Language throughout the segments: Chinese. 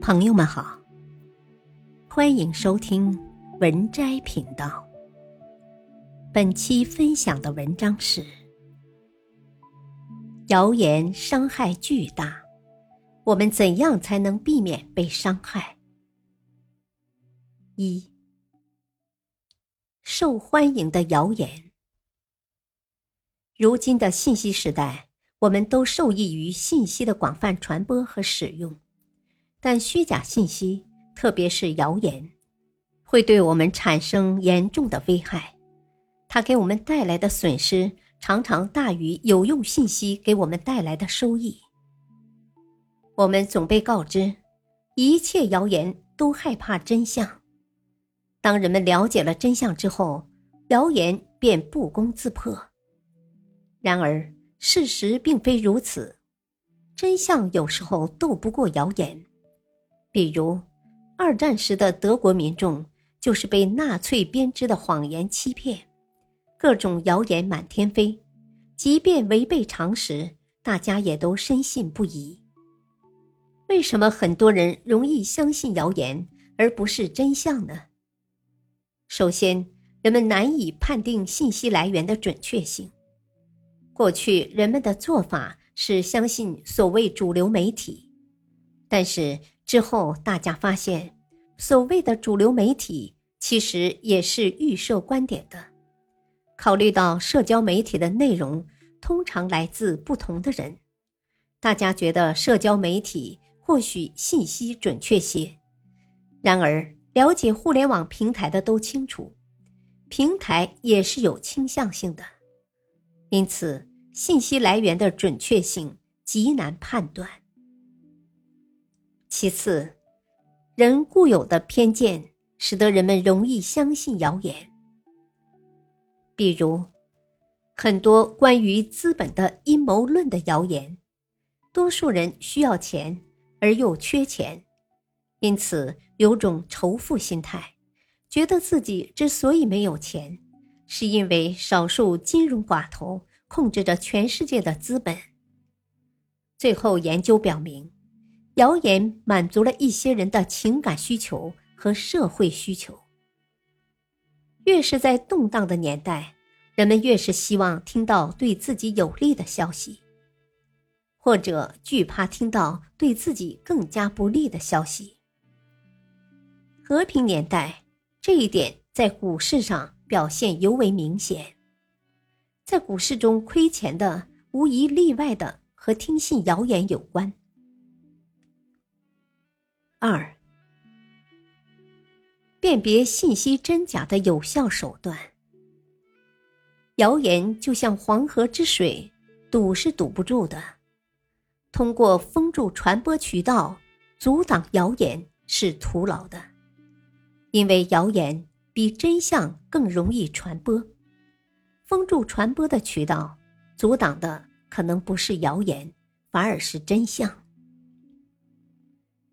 朋友们好，欢迎收听文摘频道。本期分享的文章是：谣言伤害巨大，我们怎样才能避免被伤害？一、受欢迎的谣言。如今的信息时代，我们都受益于信息的广泛传播和使用。但虚假信息，特别是谣言，会对我们产生严重的危害。它给我们带来的损失常常大于有用信息给我们带来的收益。我们总被告知，一切谣言都害怕真相。当人们了解了真相之后，谣言便不攻自破。然而，事实并非如此，真相有时候斗不过谣言。比如，二战时的德国民众就是被纳粹编织的谎言欺骗，各种谣言满天飞，即便违背常识，大家也都深信不疑。为什么很多人容易相信谣言而不是真相呢？首先，人们难以判定信息来源的准确性。过去人们的做法是相信所谓主流媒体，但是。之后，大家发现，所谓的主流媒体其实也是预设观点的。考虑到社交媒体的内容通常来自不同的人，大家觉得社交媒体或许信息准确些。然而，了解互联网平台的都清楚，平台也是有倾向性的，因此信息来源的准确性极难判断。其次，人固有的偏见使得人们容易相信谣言。比如，很多关于资本的阴谋论的谣言，多数人需要钱而又缺钱，因此有种仇富心态，觉得自己之所以没有钱，是因为少数金融寡头控制着全世界的资本。最后研究表明。谣言满足了一些人的情感需求和社会需求。越是在动荡的年代，人们越是希望听到对自己有利的消息，或者惧怕听到对自己更加不利的消息。和平年代，这一点在股市上表现尤为明显。在股市中亏钱的，无一例外的和听信谣言有关。二，辨别信息真假的有效手段。谣言就像黄河之水，堵是堵不住的。通过封住传播渠道，阻挡谣言是徒劳的，因为谣言比真相更容易传播。封住传播的渠道，阻挡的可能不是谣言，反而是真相。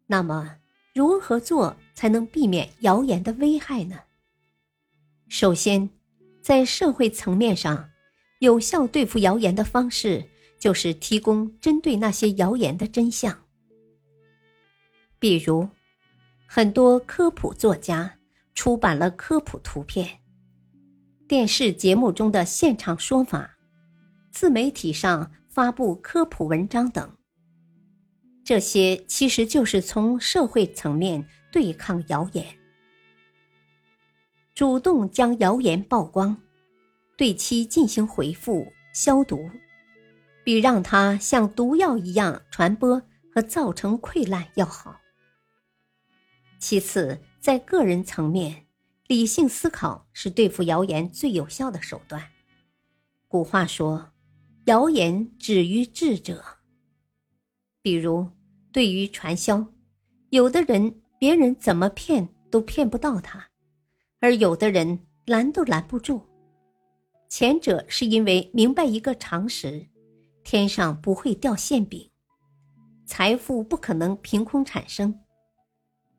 那么，如何做才能避免谣言的危害呢？首先，在社会层面上，有效对付谣言的方式就是提供针对那些谣言的真相。比如，很多科普作家出版了科普图片，电视节目中的现场说法，自媒体上发布科普文章等。这些其实就是从社会层面对抗谣言，主动将谣言曝光，对其进行回复消毒，比让它像毒药一样传播和造成溃烂要好。其次，在个人层面，理性思考是对付谣言最有效的手段。古话说：“谣言止于智者。”比如。对于传销，有的人别人怎么骗都骗不到他，而有的人拦都拦不住。前者是因为明白一个常识：天上不会掉馅饼，财富不可能凭空产生；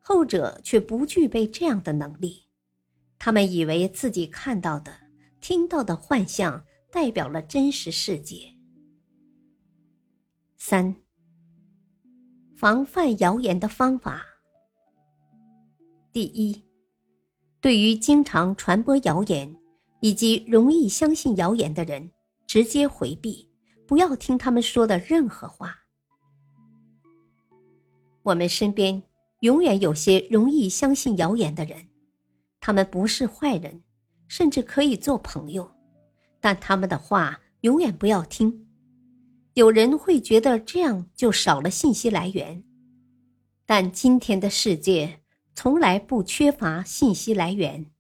后者却不具备这样的能力，他们以为自己看到的、听到的幻象代表了真实世界。三。防范谣言的方法第一，对于经常传播谣言以及容易相信谣言的人，直接回避，不要听他们说的任何话。我们身边永远有些容易相信谣言的人，他们不是坏人，甚至可以做朋友，但他们的话永远不要听。有人会觉得这样就少了信息来源，但今天的世界从来不缺乏信息来源。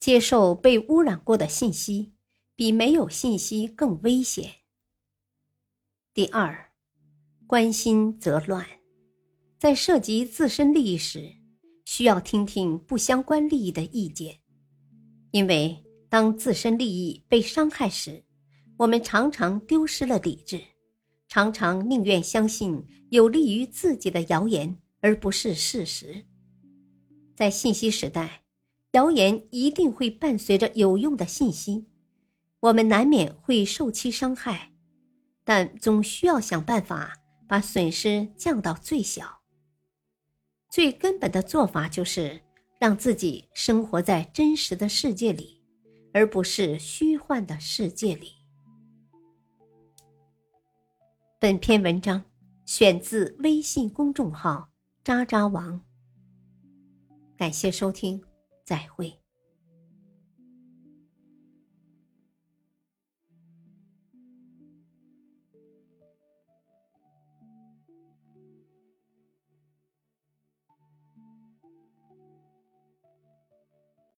接受被污染过的信息，比没有信息更危险。第二，关心则乱。在涉及自身利益时，需要听听不相关利益的意见，因为当自身利益被伤害时，我们常常丢失了理智，常常宁愿相信有利于自己的谣言，而不是事实。在信息时代，谣言一定会伴随着有用的信息，我们难免会受其伤害，但总需要想办法把损失降到最小。最根本的做法就是让自己生活在真实的世界里，而不是虚幻的世界里。本篇文章选自微信公众号“渣渣王”。感谢收听，再会。